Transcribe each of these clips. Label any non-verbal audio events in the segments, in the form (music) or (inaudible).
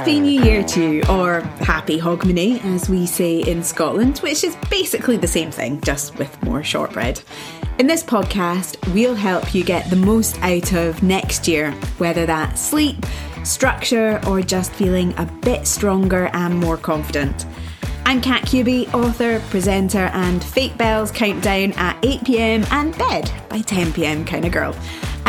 Happy New Year to you, or Happy Hogmanay, as we say in Scotland, which is basically the same thing, just with more shortbread. In this podcast, we'll help you get the most out of next year, whether that's sleep, structure, or just feeling a bit stronger and more confident. I'm Kat Cuby, author, presenter, and Fake Bells Countdown at 8pm and bed by 10pm kind of girl.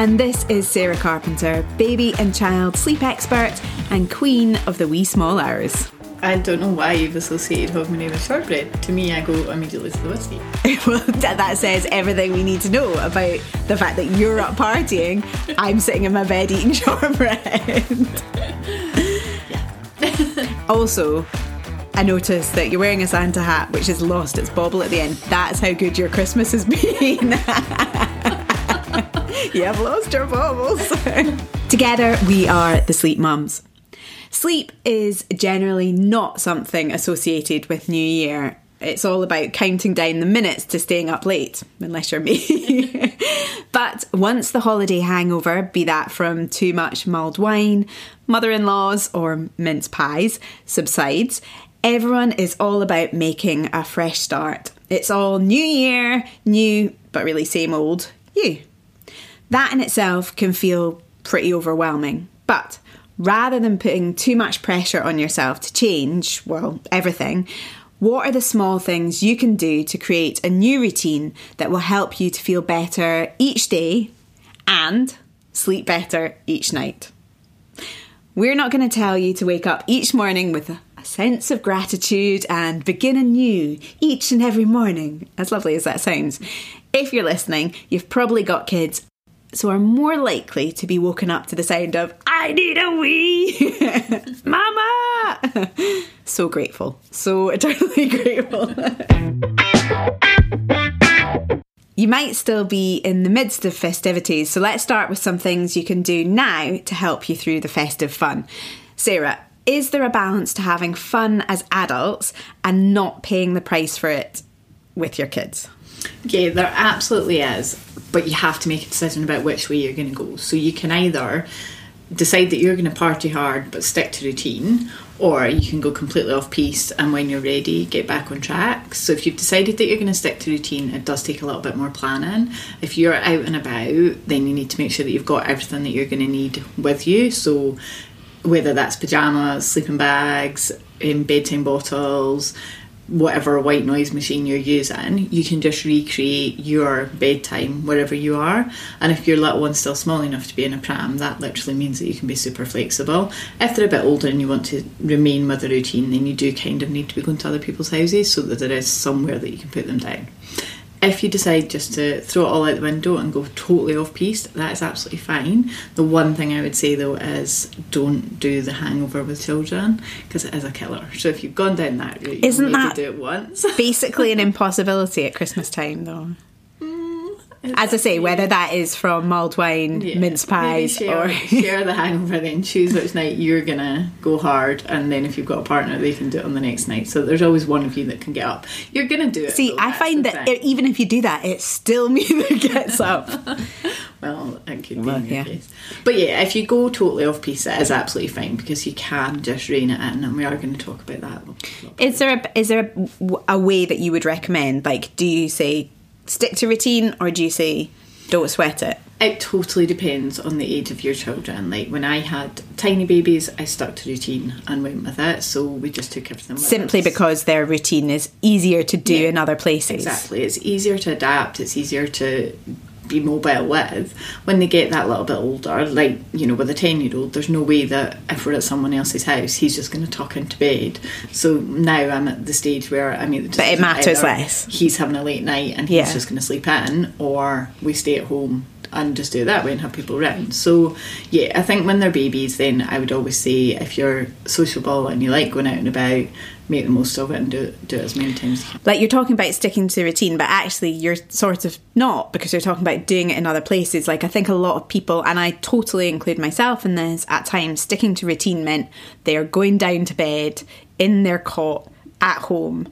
And this is Sarah Carpenter, baby and child sleep expert and queen of the wee small hours. I don't know why you've associated Hogmanay with shortbread. To me, I go immediately to the whiskey. (laughs) well, that says everything we need to know about the fact that you're up partying, (laughs) I'm sitting in my bed eating (laughs) shortbread. yeah. also, I noticed that you're wearing a Santa hat, which has lost its bauble at the end. That's how good your Christmas has been. (laughs) you have lost your baubles. (laughs) Together, we are the Sleep Mums. Sleep is generally not something associated with New Year. It's all about counting down the minutes to staying up late, unless you're me. (laughs) but once the holiday hangover, be that from too much mulled wine, mother in laws, or mince pies, subsides, everyone is all about making a fresh start. It's all new year, new, but really same old you. That in itself can feel pretty overwhelming. But rather than putting too much pressure on yourself to change, well, everything, what are the small things you can do to create a new routine that will help you to feel better each day and sleep better each night? We're not going to tell you to wake up each morning with a sense of gratitude and begin anew each and every morning, as lovely as that sounds. If you're listening, you've probably got kids so are more likely to be woken up to the sound of I need a wee. (laughs) Mama! (laughs) So grateful. So (laughs) eternally grateful. You might still be in the midst of festivities so let's start with some things you can do now to help you through the festive fun. Sarah is there a balance to having fun as adults and not paying the price for it with your kids yeah, there absolutely is, but you have to make a decision about which way you're going to go. So you can either decide that you're going to party hard but stick to routine, or you can go completely off piste and when you're ready, get back on track. So if you've decided that you're going to stick to routine, it does take a little bit more planning. If you're out and about, then you need to make sure that you've got everything that you're going to need with you. So whether that's pajamas, sleeping bags, um, bedtime bottles, whatever white noise machine you're using, you can just recreate your bedtime wherever you are. And if your little one's still small enough to be in a pram, that literally means that you can be super flexible. If they're a bit older and you want to remain with a routine, then you do kind of need to be going to other people's houses so that there is somewhere that you can put them down if you decide just to throw it all out the window and go totally off piste, that is absolutely fine. The one thing I would say though is don't do the hangover with children because it is a killer. So if you've gone down that route, isn't that do it once? (laughs) basically an impossibility at Christmas time though? As I say, whether that is from mulled wine, yeah. mince pies, share, or (laughs) share the hangover, then choose which night you're gonna go hard, and then if you've got a partner, they can do it on the next night. So there's always one of you that can get up. You're gonna do it. See, though, I find that it, even if you do that, it's still (laughs) me that gets up. (laughs) well, it could well, be in your yeah. case. But yeah, if you go totally off piste, it is absolutely fine because you can just rein it in, and we are going to talk about that. Is there a, is there a, a way that you would recommend? Like, do you say stick to routine or do you say don't sweat it? It totally depends on the age of your children. Like when I had tiny babies, I stuck to routine and went with it. So we just took everything Simply us. because their routine is easier to do yeah, in other places. Exactly. It's easier to adapt, it's easier to be mobile with when they get that little bit older like you know with a 10 year old there's no way that if we're at someone else's house he's just going to tuck into bed so now i'm at the stage where i mean but it matters less he's having a late night and he's yeah. just going to sleep in or we stay at home and just do it that way and have people around. So yeah, I think when they're babies, then I would always say if you're sociable and you like going out and about, make the most of it and do do it as many times Like you're talking about sticking to routine, but actually you're sort of not because you're talking about doing it in other places. Like I think a lot of people, and I totally include myself in this, at times sticking to routine meant they are going down to bed in their cot at home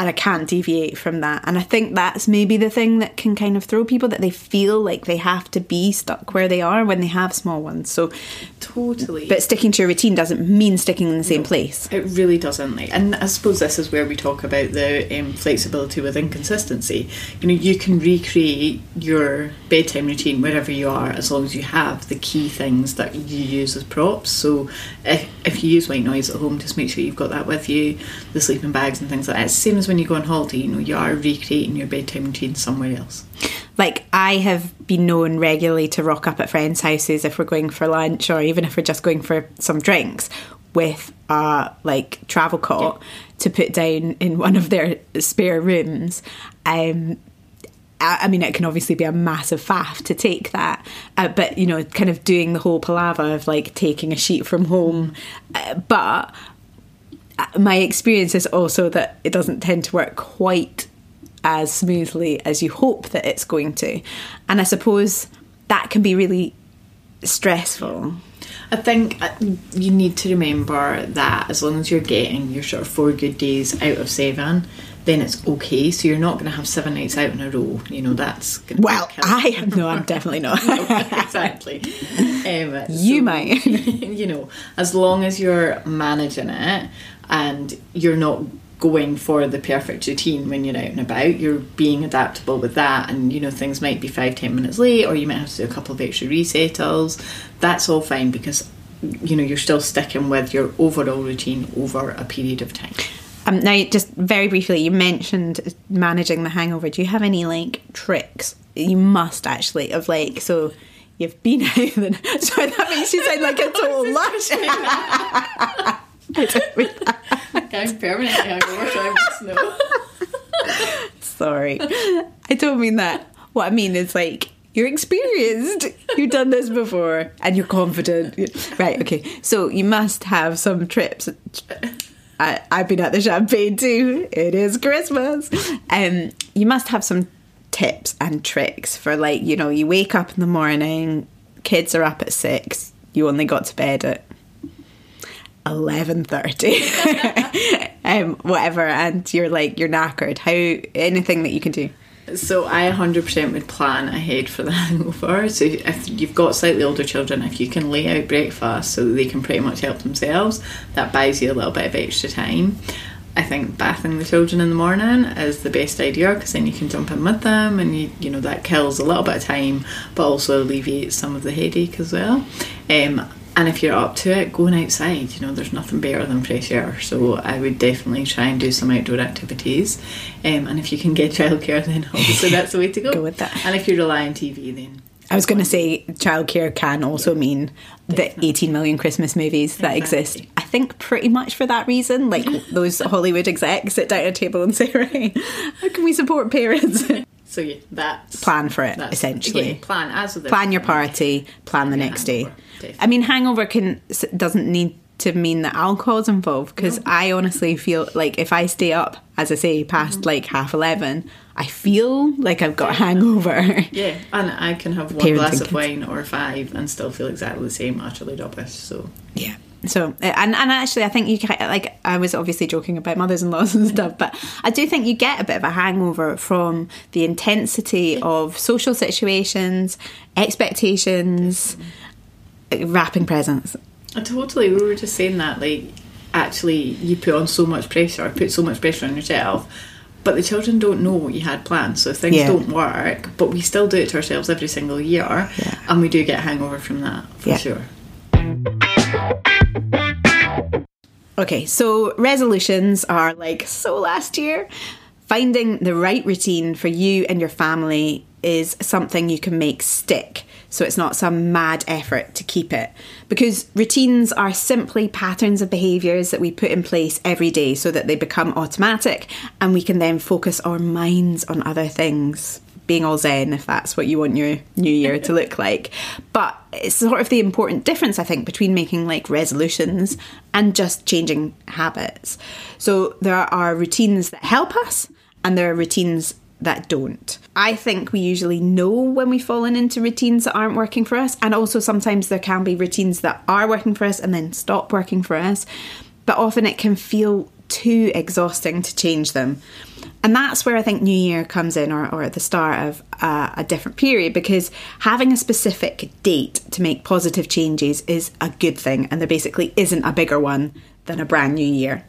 and I can't deviate from that. And I think that's maybe the thing that can kind of throw people that they feel like they have to be stuck where they are when they have small ones. So Totally. but sticking to a routine doesn't mean sticking in the same place. It really doesn't. Like, and I suppose this is where we talk about the um, flexibility with inconsistency. You know, you can recreate your bedtime routine wherever you are, as long as you have the key things that you use as props. So, if, if you use white noise at home, just make sure you've got that with you. The sleeping bags and things like that. It's the same as when you go on holiday. You know, you are recreating your bedtime routine somewhere else. Like I have been known regularly to rock up at friends' houses if we're going for lunch or even if we're just going for some drinks with a like travel cot to put down in one of their spare rooms. Um I I mean, it can obviously be a massive faff to take that, uh, but you know, kind of doing the whole palaver of like taking a sheet from home. Uh, but uh, my experience is also that it doesn't tend to work quite as smoothly as you hope that it's going to. And I suppose that can be really stressful. I think uh, you need to remember that as long as you're getting your sort of four good days out of seven, then it's okay. So you're not going to have seven nights out in a row. You know that's gonna Well, I am no, I'm definitely not. (laughs) exactly. Um, You so, might. (laughs) you know, as long as you're managing it and you're not going for the perfect routine when you're out and about, you're being adaptable with that, and you know things might be five ten minutes late, or you might have to do a couple of extra resettles. That's all fine because you know you're still sticking with your overall routine over a period of time. Um, now, just very briefly, you mentioned managing the hangover. Do you have any like tricks? You must actually of like so. You've been (laughs) out. Then, (laughs) sorry, that makes you sound like a (laughs) total lush. I don't mean that. I'm permanently hungover, so I must know. (laughs) Sorry, I don't mean that. What I mean is like you're experienced. You've done this before, and you're confident. Right? Okay. So you must have some trips. I, I've been at the champagne too. It is Christmas. Um, you must have some tips and tricks for like you know you wake up in the morning, kids are up at six. You only got to bed at eleven thirty, (laughs) um, whatever, and you're like you're knackered. How anything that you can do. So I 100% would plan ahead for the (laughs) hangover. So if you've got slightly older children, if you can lay out breakfast so they can pretty much help themselves, that buys you a little bit of extra time. I think bathing the children in the morning is the best idea because then you can jump in with them and you you know that kills a little bit of time but also alleviates some of the headache as well. Um, and if you're up to it, going outside, you know, there's nothing better than fresh air. So I would definitely try and do some outdoor activities. Um, and if you can get (laughs) childcare, then obviously (laughs) that's the way to go. Go with that. And if you rely on TV, then I was going to say childcare can also mean the 18 million Christmas movies that exist. I think pretty much for that reason, like (laughs) those Hollywood execs sit down at a table and say, right, how can we support parents? So yeah, that's Plan for it, that's- essentially. yeah, plan as with plan your party, plan the next day. definitely. I mean, hangover can doesn't need to mean that alcohol's involved because I honestly feel like if I stay up, as I say, past Mm-hmm. like half eleven, I feel like I've got a hangover. (laughs) Yeah, and I can have one Parenting glass of wine or five and still feel exactly the same, utterly rubbish. So Yeah. So and and actually, I think you can like I was obviously joking about mothers-in-laws (laughs) and stuff, but I do think you get a bit of a hangover from the intensity of social situations, expectations, wrapping presents. Totally, we were just saying that like actually you put on so much pressure, put so much pressure on yourself. But the children don't know what you had planned, so if things Yeah. don't work, but we still do it to ourselves every single year, Yeah. and we do get a hangover from that for Yeah. sure. Okay, so resolutions are like so last year. Finding the right routine for you and your family is something you can make stick. So it's not some mad effort to keep it. Because routines are simply patterns of behaviours that we put in place every day so that they become automatic and we can then focus our minds on other things being all zen if that's what you want your new year to look (laughs) like. But it's sort of the important difference, I think, between making like resolutions and just changing habits. So there are routines that help us and there are routines that don't. I think we usually know when we've fallen into routines that aren't working for us, and also sometimes there can be routines that are working for us and then stop working for us. But often it can feel too exhausting to change them. And that's where I think New Year comes in, or, or at the start of uh, a different period, because having a specific date to make positive changes is a good thing, and there basically isn't a bigger one than a brand new year.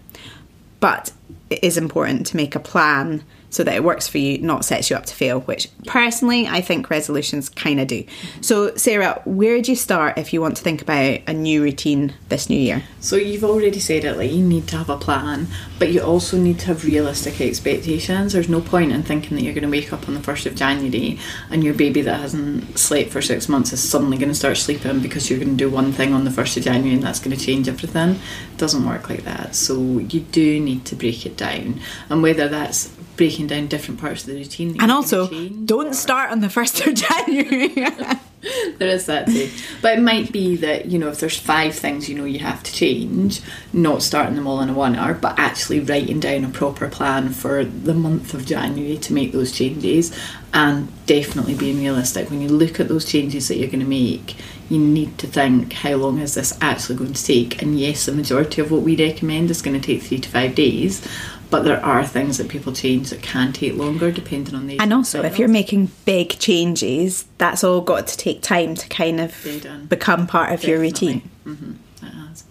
But it is important to make a plan so that it works for you, not sets you up to fail, which personally I think resolutions kind of do. So, Sarah, where do you start if you want to think about a new routine this new year? So you've already said it, like you need to have a plan, but you also need to have realistic expectations. There's no point in thinking that you're going to wake up on the first of January and your baby that hasn't slept for six months is suddenly going to start sleeping because you're going to do one thing on the first of January and that's going to change everything. It doesn't work like that. So you do need to break it down, and whether that's breaking down different parts of the routine. And also, don't or- start on the 1st of January. (laughs) there is that too. But it might be that, you know, if there's five things you know you have to change, not starting them all in a one hour, but actually writing down a proper plan for the month of January to make those changes and definitely being realistic. When you look at those changes that you're going to make, you need to think how long is this actually going to take? And yes, the majority of what we recommend is going to take three to five days. But there are things that people change that can take longer depending on the and also, if you're making big changes, that's all got to take time to kind of become part of your routine. hmm It has.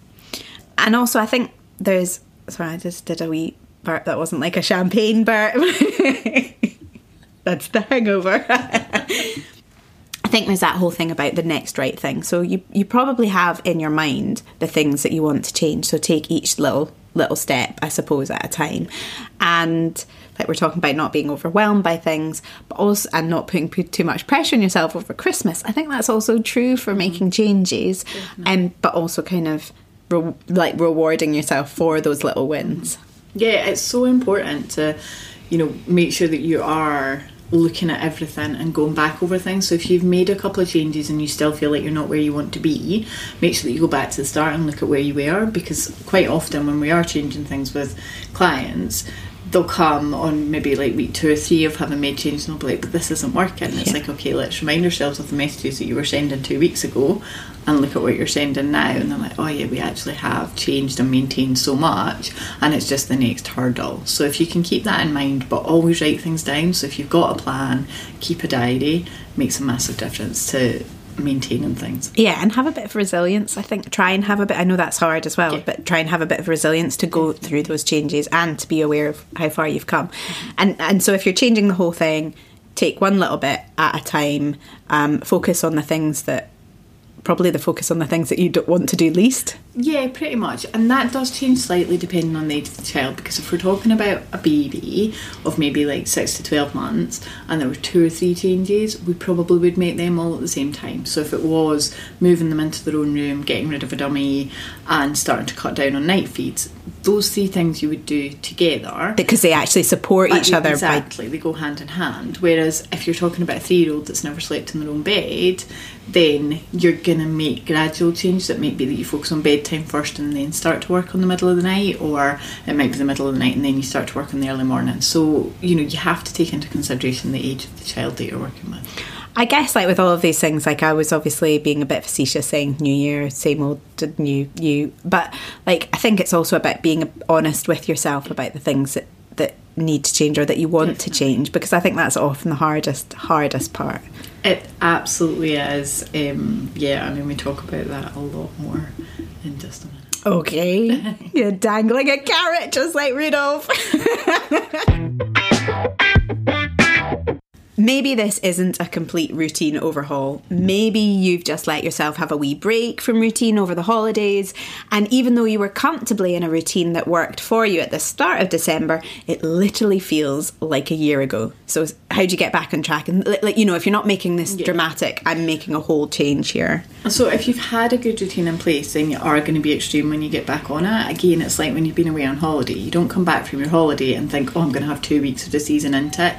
And also, I think there's. Sorry, I just did a wee burp that wasn't like a champagne burp. (laughs) That's the hangover. (laughs) I think there's that whole thing about the next right thing. So you you probably have in your mind the things that you want to change. So take each little little step, I suppose, at a time. And like we're talking about not being overwhelmed by things, but also and not putting p- too much pressure on yourself over Christmas. I think that's also true for making mm-hmm. changes, and but also kind of re- like rewarding yourself for those little wins. Yeah, it's so important to, you know, make sure that you are looking at everything and going back over things. So if you've made a couple of changes and you still feel like you're not where you want to be, make sure that you go back to the start and look at where you were because quite often when we are changing things with clients, they'll come on maybe like week two or three of having made changes and they'll be like, but this isn't working. It's Yeah. like, okay, let's remind ourselves of the messages that you were sending two weeks ago and look at what you're sending now. And they're like, oh yeah, we actually have changed and maintained so much and it's just the next hurdle. So if you can keep that in mind, but always write things down. So if you've got a plan, keep a diary, makes a massive difference to maintaining things. Yeah, and have a bit of resilience. I think try and have a bit. I know that's hard as well, Yeah. but try and have a bit of resilience to go through those changes and to be aware of how far you've come. And and so if you're changing the whole thing, take one little bit at a time. Um, focus on the things that probably the focus on the things that you don't want to do least. Yeah, pretty much. And that does change slightly depending on the age of the child because if we're talking about a baby of maybe like 6 to 12 months and there were two or three changes, we probably would make them all at the same time. So if it was moving them into their own room, getting rid of a dummy, and starting to cut down on night feeds, those three things you would do together. Because they actually support each other by exactly they go hand in hand. Whereas if you're talking about a three-year-old that's never slept in their own bed then you're gonna make gradual changes. That might be that you focus on bedtime first and then start to work on the middle of the night or it might be the middle of the night and then you start to work on the early morning. So you know you have to take into consideration the age of the child that you're working with I guess like with all of these things, like I was obviously being a bit facetious saying New Year, same old new you, but like I think it's also about being honest with yourself about the things that that need to change or that you want to change because I think that's often the hardest hardest part. it absolutely is um, yeah I mean we talk about that a lot more in just a minute Okay, (laughs) you're dangling a carrot just like Rudolph. (laughs) Maybe this isn't a complete routine overhaul. Maybe you've just let yourself have a wee break from routine over the holidays, and even though you were comfortably in a routine that worked for you at the start of December, it literally feels like a year ago. So, how do you get back on track? And, like, you know, if you're not making this dramatic, I'm making a whole change here. So if you've had a good routine in place, then you are going to be extreme when you get back on it. Again, it's like when you've been away on holiday. You don't come back from your holiday and think, "Oh, I'm going to have two weeks of the season into it."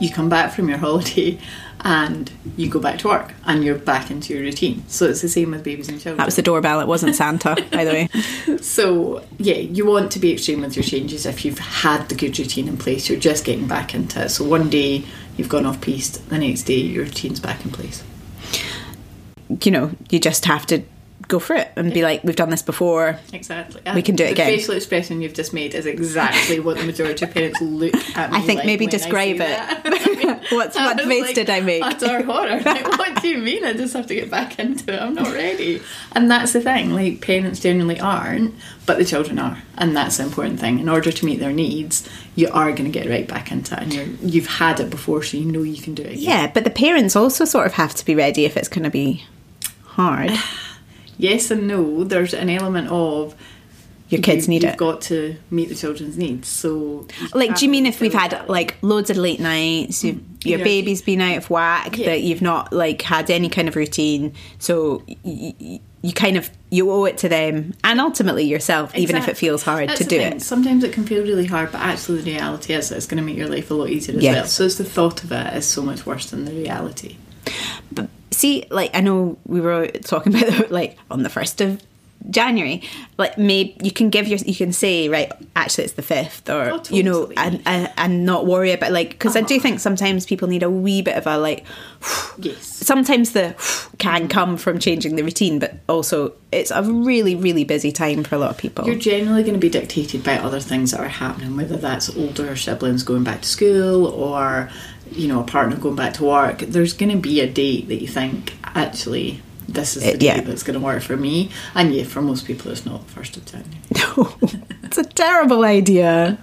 You come back from your (laughs) holiday and you go back to work and you're back into your routine. So it's the same with babies and children. That was the doorbell, it wasn't Santa, by the way. (laughs) So yeah, you want to be extreme with your changes if you've had the good routine in place. You're just getting back into it. So one day you've gone off piste, the next day your routine's back in place. you know, you just have to go for it and be like, we've done this before. Exactly. We can do it the again. facial expression you've just made is exactly what the majority of parents look at me I think like maybe describe it. (laughs) (laughs) What's I what face like, did I make? Utter horror. Like, (laughs) what do you mean? I just have to get back into it. I'm not ready. And that's the thing. Like parents generally aren't, but the children are, and that's the important thing. In order to meet their needs, you are going to get right back into it, and you're you've had it before, so you know you can do it. Again. Yeah, but the parents also sort of have to be ready if it's going to be hard. (sighs) Yes and no. There's an element of Your kids you, need you've it. got to meet the children's needs. So, Like, do you mean if we've had like? loads of late nights, you've, mm-hmm. your Yeah. baby's been out of whack, Yeah. that you've not like had any kind of routine, so y- y- you kind of you owe it to them and ultimately yourself, even if it feels hard That's to do thing. it. Sometimes it can feel really hard, but actually the reality is that it's going to make your life a lot easier as Yes. well. So it's the thought of it is so much worse than the reality. But see, like I know we were talking (laughs) about like on the first of January, like maybe you can give your you can say right actually it's the fifth or Oh, you know. Uh-huh. and, and and not worry about like because I do think sometimes people need a wee bit of a like Yes. sometimes the can come from changing the routine but also it's a really really busy time for a lot of people You're generally going to be dictated by other things that are happening, whether that's older siblings going back to school or, you know, a partner going back to work. There's going to be a date that you think, actually, this is the date yeah. that's going to work for me. And yeah, for most people, it's not the 1st of January. (laughs) no it's a terrible idea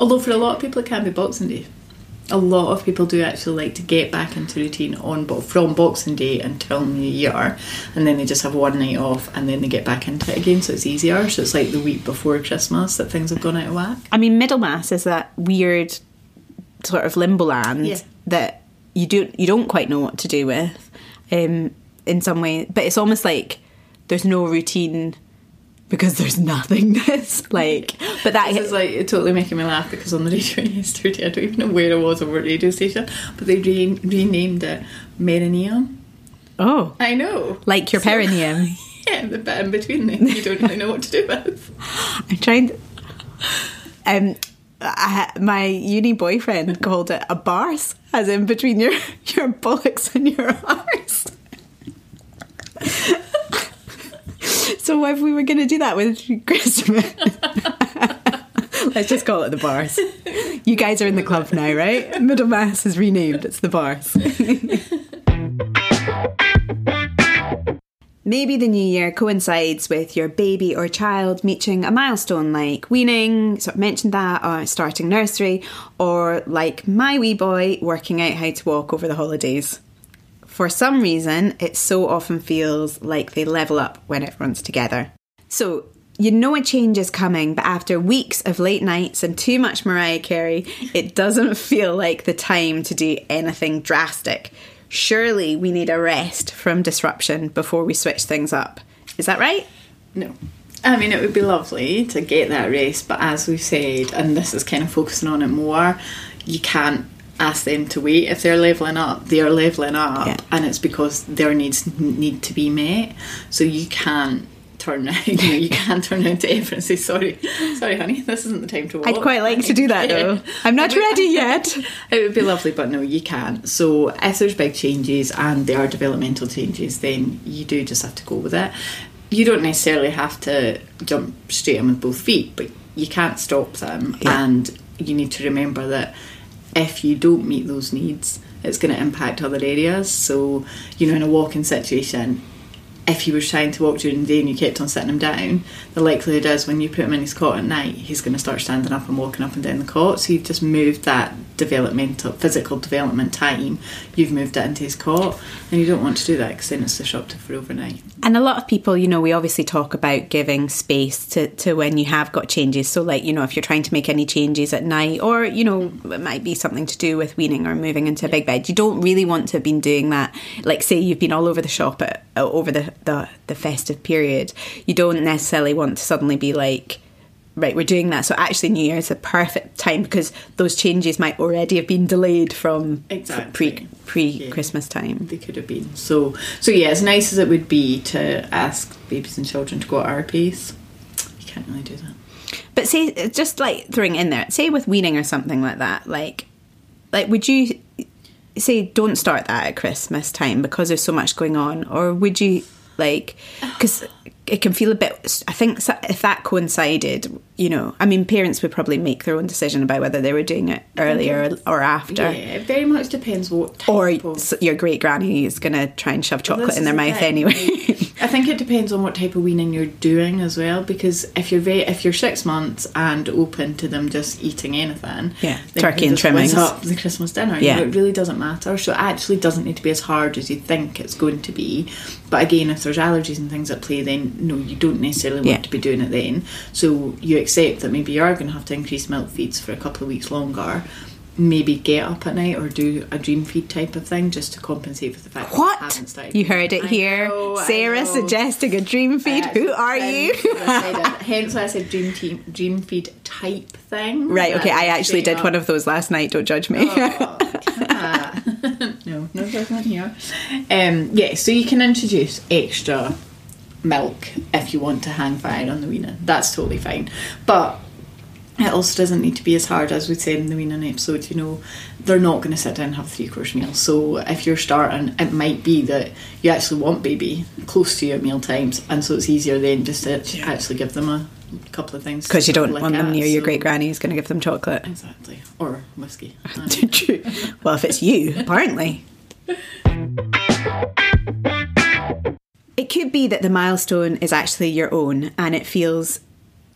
Although for a lot of people, it can be Boxing Day. A lot of people do actually like to get back into routine on from Boxing Day until New Year, and then they just have one night off, and then they get back into it again. So it's easier. So it's like the week before Christmas that things have gone out of whack. I mean, Middlemas is that weird sort of limbo land Yeah. that you don't you don't quite know what to do with, um, in some way. But it's almost like there's no routine because there's nothingness. (laughs) Like, but that This is like totally making me laugh because on the radio (laughs) yesterday, I don't even know where I was over a radio station, but they re- renamed it Merineum. oh, I know. like your So- perineum. (laughs) Yeah, the bit in between them, you don't really know what to do with. I'm trying. To, um, I, my uni boyfriend called it a bars, as in between your your bollocks and your arse. (laughs) so if we were going to do that with (laughs) Christmas, (laughs) let's just call it the bars. You guys are in the club now, right? Middlemas is renamed. It's the bars. Maybe the new year coincides with your baby or child reaching a milestone like weaning, sort of mentioned that, or starting nursery, or like my wee boy working out how to walk over the holidays. For some reason, it so often feels like they level up when everyone's together. So, you know a change is coming, but after weeks of late nights and too much Mariah Carey, it doesn't (laughs) feel like the time to do anything drastic. Surely we need a rest from disruption before we switch things up. Is that right? No. I mean, it would be lovely to get that rest, but as we've said, and this is kind of focusing on it more, you can't ask them to wait. If they're leveling up, they are leveling up, Yeah. and it's because their needs need to be met. So you can't turn around, (laughs) you know, you (laughs) can't turn around to Evan and say, sorry, sorry, honey, this isn't the time to walk. I'd quite like to do that (laughs) though. I'm not ready yet. It would be lovely, but no, you can't. So if there's big changes and they are developmental changes, then you do just have to go with it. You don't necessarily have to jump straight in with both feet, but you can't stop them. Yeah. And you need to remember that if you don't meet those needs, it's going to impact other areas. So, you know, in a walking situation, if he was trying to walk during the day and you kept on sitting him down, the likelihood is when you put him in his cot at night, he's going to start standing up and walking up and down the cot. So you've just moved that developmental, physical development time, you've moved it into his cot, and you don't want to do that because then it's disruptive for overnight. And a lot of people, you know, we obviously talk about giving space to, to when you have got changes. So, like, you know, if you're trying to make any changes at night, or, you know, it might be something to do with weaning or moving into a big bed, you don't really want to have been doing that. Like, say you've been all over the shop at, uh, over the, the, the festive period, you don't necessarily want to suddenly be like, right, we're doing that. So, actually, New Year is the perfect time because those changes might already have been delayed from Exactly. pre pre Christmas time. They could have been. So, so yeah, as nice as it would be to ask babies and children to go at our pace, you can't really do that. But say, just like throwing in there, say with weaning or something like that, like, like would you say don't start that at Christmas time because there's so much going on, or would you Like, because it can feel a bit. I think if that coincided, you know, I mean, parents would probably make their own decision about whether they were doing it earlier or after. Yeah, it very much depends what Or of your great granny is going to try and shove chocolate This in their the mouth thing. anyway. (laughs) I think it depends on what type of weaning you're doing as well. Because if you're very, if you're six months and open to them just eating anything, Yeah, turkey and trimmings. up the Christmas dinner. Yeah. you know, it really doesn't matter. So it actually doesn't need to be as hard as you think it's going to be. But again, if there's allergies and things at play, then no, you don't necessarily want Yeah. to be doing it then. So you accept that maybe you are going to have to increase milk feeds for a couple of weeks longer. Maybe get up at night or do a dream feed type of thing just to compensate for the fact that you haven't started. You heard it I here. know, Sarah suggesting a dream feed. I Who are you? (laughs) Hence why I said dream, te- dream feed type thing. right, okay, I actually did one of those last night. Don't judge me. (laughs) Ah. (laughs) no, no judgment here. Um, yeah, so you can introduce extra milk if you want to hang fire on the weaning. That's totally fine. But it also doesn't need to be as hard as we said in the weaning episode. You know, they're not going to sit down and have a three course meal. So if you're starting, it might be that you actually want baby close to your meal times, and so it's easier then just to actually give them a couple of things Because you don't want them at, near your great granny who's going to give them chocolate. Exactly, or whiskey. (laughs) True. well, if it's you, apparently. It could be that the milestone is actually your own and it feels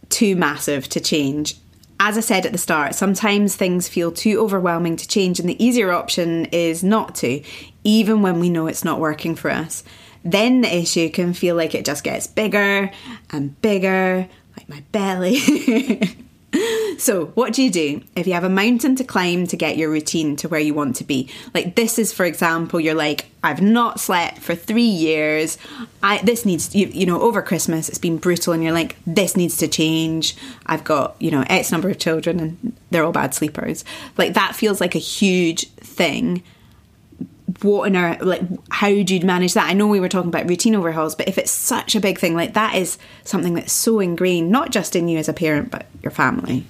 too massive to change. As I said at the start, sometimes things feel too overwhelming to change, and the easier option is not to, even when we know it's not working for us. Then the issue can feel like it just gets bigger and bigger, like my belly. (laughs) So, what do you do if you have a mountain to climb to get your routine to where you want to be? Like this is, for example, you're like, I've not slept for three years. I this needs, you, you know, over Christmas it's been brutal, and you're like, this needs to change. I've got you know X number of children, and they're all bad sleepers. Like that feels like a huge thing what on earth like how do you manage that i know we were talking about routine overhauls but if it's such a big thing like that is something that's so ingrained not just in you as a parent but your family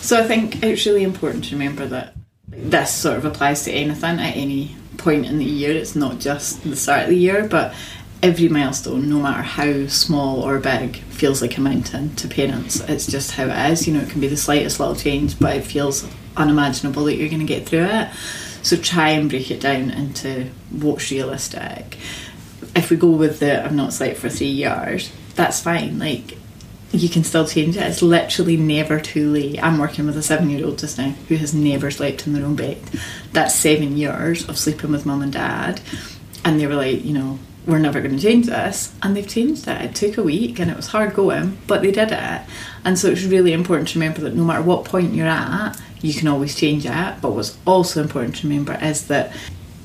So I think it's really important to remember that this sort of applies to anything at any point in the year. It's not just the start of the year, but every milestone, no matter how small or big, feels like a mountain to parents. It's just how it is. You know, it can be the slightest little change, but it feels unimaginable that you're going to get through it. So try and break it down into what's realistic. If we go with the I've not slept for three years, that's fine. Like you can still change it. It's literally never too late. I'm working with a seven year old just now who has never slept in their own bed. That's seven years of sleeping with mum and dad. And they were like, you know, we're never going to change this. And they've changed it. It took a week and it was hard going, but they did it. And so it's really important to remember that no matter what point you're at, you can always change it. But what's also important to remember is that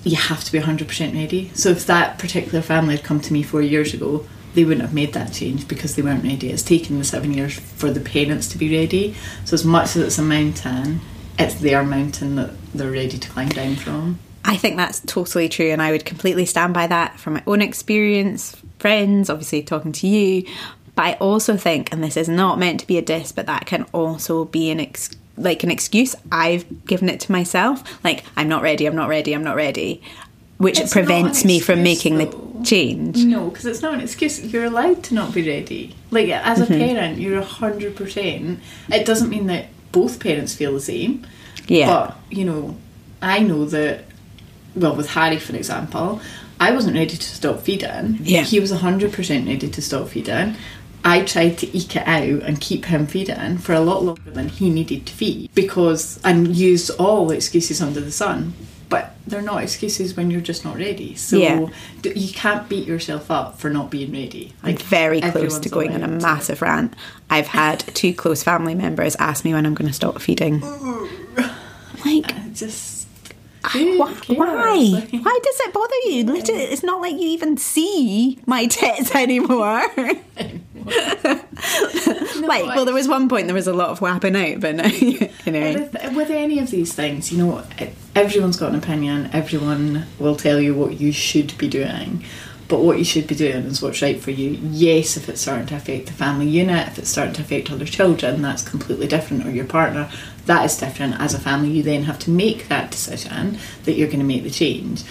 you have to be 100% ready. So if that particular family had come to me four years ago, they wouldn't have made that change because they weren't ready. It's taken the seven years for the parents to be ready. So as much as it's a mountain, it's their mountain that they're ready to climb down from. I think that's totally true, and I would completely stand by that from my own experience, friends, obviously talking to you. But I also think, and this is not meant to be a diss, but that can also be an ex- like an excuse. I've given it to myself, like I'm not ready, I'm not ready, I'm not ready, which It's prevents me from making though. the change. No, because it's not an excuse. You're allowed to not be ready. Like as a mm-hmm. parent, you're hundred percent. It doesn't mean that both parents feel the same. Yeah. But you know, I know that. Well, with Harry, for example, I wasn't ready to stop feeding. Yeah. He was hundred percent ready to stop feeding. I tried to eke it out and keep him feeding for a lot longer than he needed to feed because and used all excuses under the sun. But they're not excuses when you're just not ready. So Yeah. you can't beat yourself up for not being ready. I'm very close to going on a massive rant. I've had two close family members ask me when I'm going to stop feeding. (laughs) Like, I just why? cares? Why? Like- Why does it bother you? Literally, it's not like you even see my (laughs) tits anymore. (laughs) like, well, there was one point there was a lot of whapping out, but (laughs) you know. With, with any of these things, you know, everyone's got an opinion. Everyone will tell you what you should be doing. But what you should be doing is what's right for you. Yes, if it's starting to affect the family unit, if it's starting to affect other children, that's completely different, or your partner, that is different. As a family, you then have to make that decision that you're going to make the change.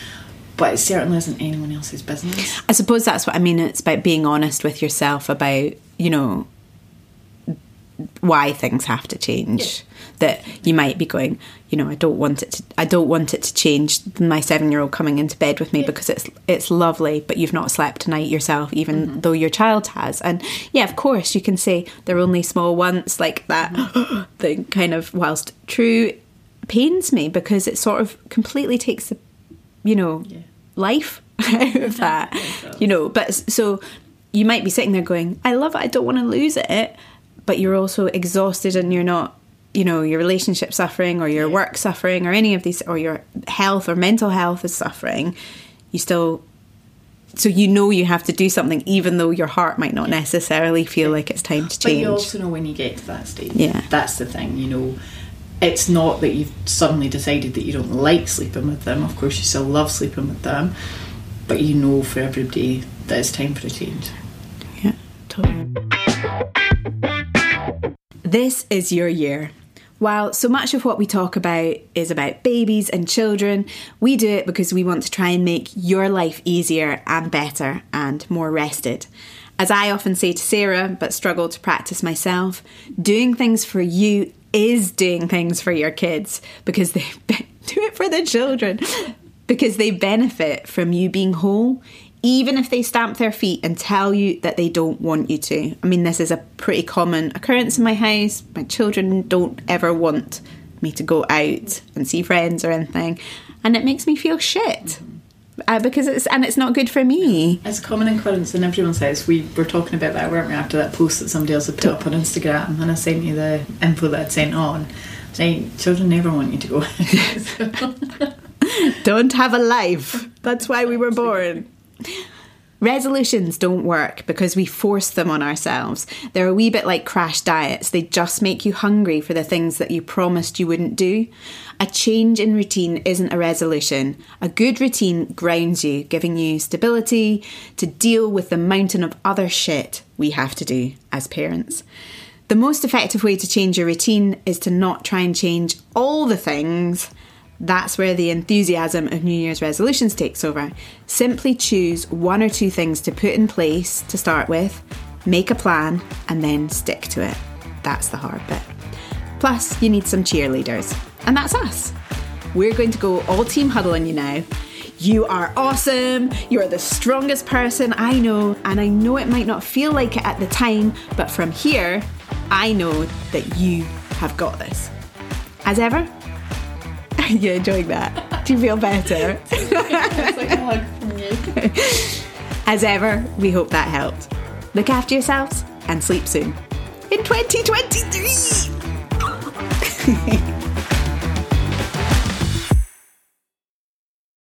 but it certainly isn't anyone else's business. I suppose that's what I mean. It's about being honest with yourself about, you know, why things have to change. That you might be going, you know, I don't want it to. I don't want it to change. My seven-year-old coming into bed with me because it's it's lovely, but you've not slept tonight yourself, even mm-hmm. though your child has. And yeah, of course, you can say they're only small once, like that mm-hmm. (gasps) thing. Kind of, whilst true, pains me because it sort of completely takes the, you know, Yeah. life (laughs) out of mm-hmm. that. You know, but so you might be sitting there going, I love it, I don't want to lose it, but you're also exhausted and you're not, you know, your relationship suffering or your work suffering or any of these, or your health or mental health is suffering. You still, so you know you have to do something, even though your heart might not necessarily feel like it's time to change. But you also know when you get to that stage. Yeah. That's the thing, you know. It's not that you've suddenly decided that you don't like sleeping with them. Of course, you still love sleeping with them. But you know for everybody that it's time for a change. Yeah, totally. This is your year. While so much of what we talk about is about babies and children, we do it because we want to try and make your life easier and better and more rested. As I often say to Sarah, but struggle to practice myself, doing things for you is doing things for your kids because they (laughs) do it for the children because they benefit from you being whole, even if they stamp their feet and tell you that they don't want you to. I mean, this is a pretty common occurrence in my house. My children don't ever want me to go out and see friends or anything, and it makes me feel shit. Uh, because it's and it's not good for me. It's common occurrence, and everyone says we were talking about that, weren't we? After that post that somebody else had put up on Instagram, and I sent you the info that I'd sent on. Saying children never want you to go. (laughs) (laughs) Don't have a life. That's why we were born. Resolutions don't work because we force them on ourselves. They're a wee bit like crash diets. They just make you hungry for the things that you promised you wouldn't do. A change in routine isn't a resolution. A good routine grounds you, giving you stability to deal with the mountain of other shit we have to do as parents. The most effective way to change your routine is to not try and change all the things that's where the enthusiasm of New Year's resolutions takes over. Simply choose one or two things to put in place to start with, make a plan, and then stick to it. That's the hard bit. Plus, you need some cheerleaders, and that's us. We're going to go all team huddle on you now. You are awesome. You're the strongest person I know, and I know it might not feel like it at the time, but from here, I know that you have got this. As ever, (laughs) you enjoying that? Do you feel better? (laughs) It's like a hug from you. As ever, we hope that helped. Look after yourselves and sleep soon. In 2023! (laughs)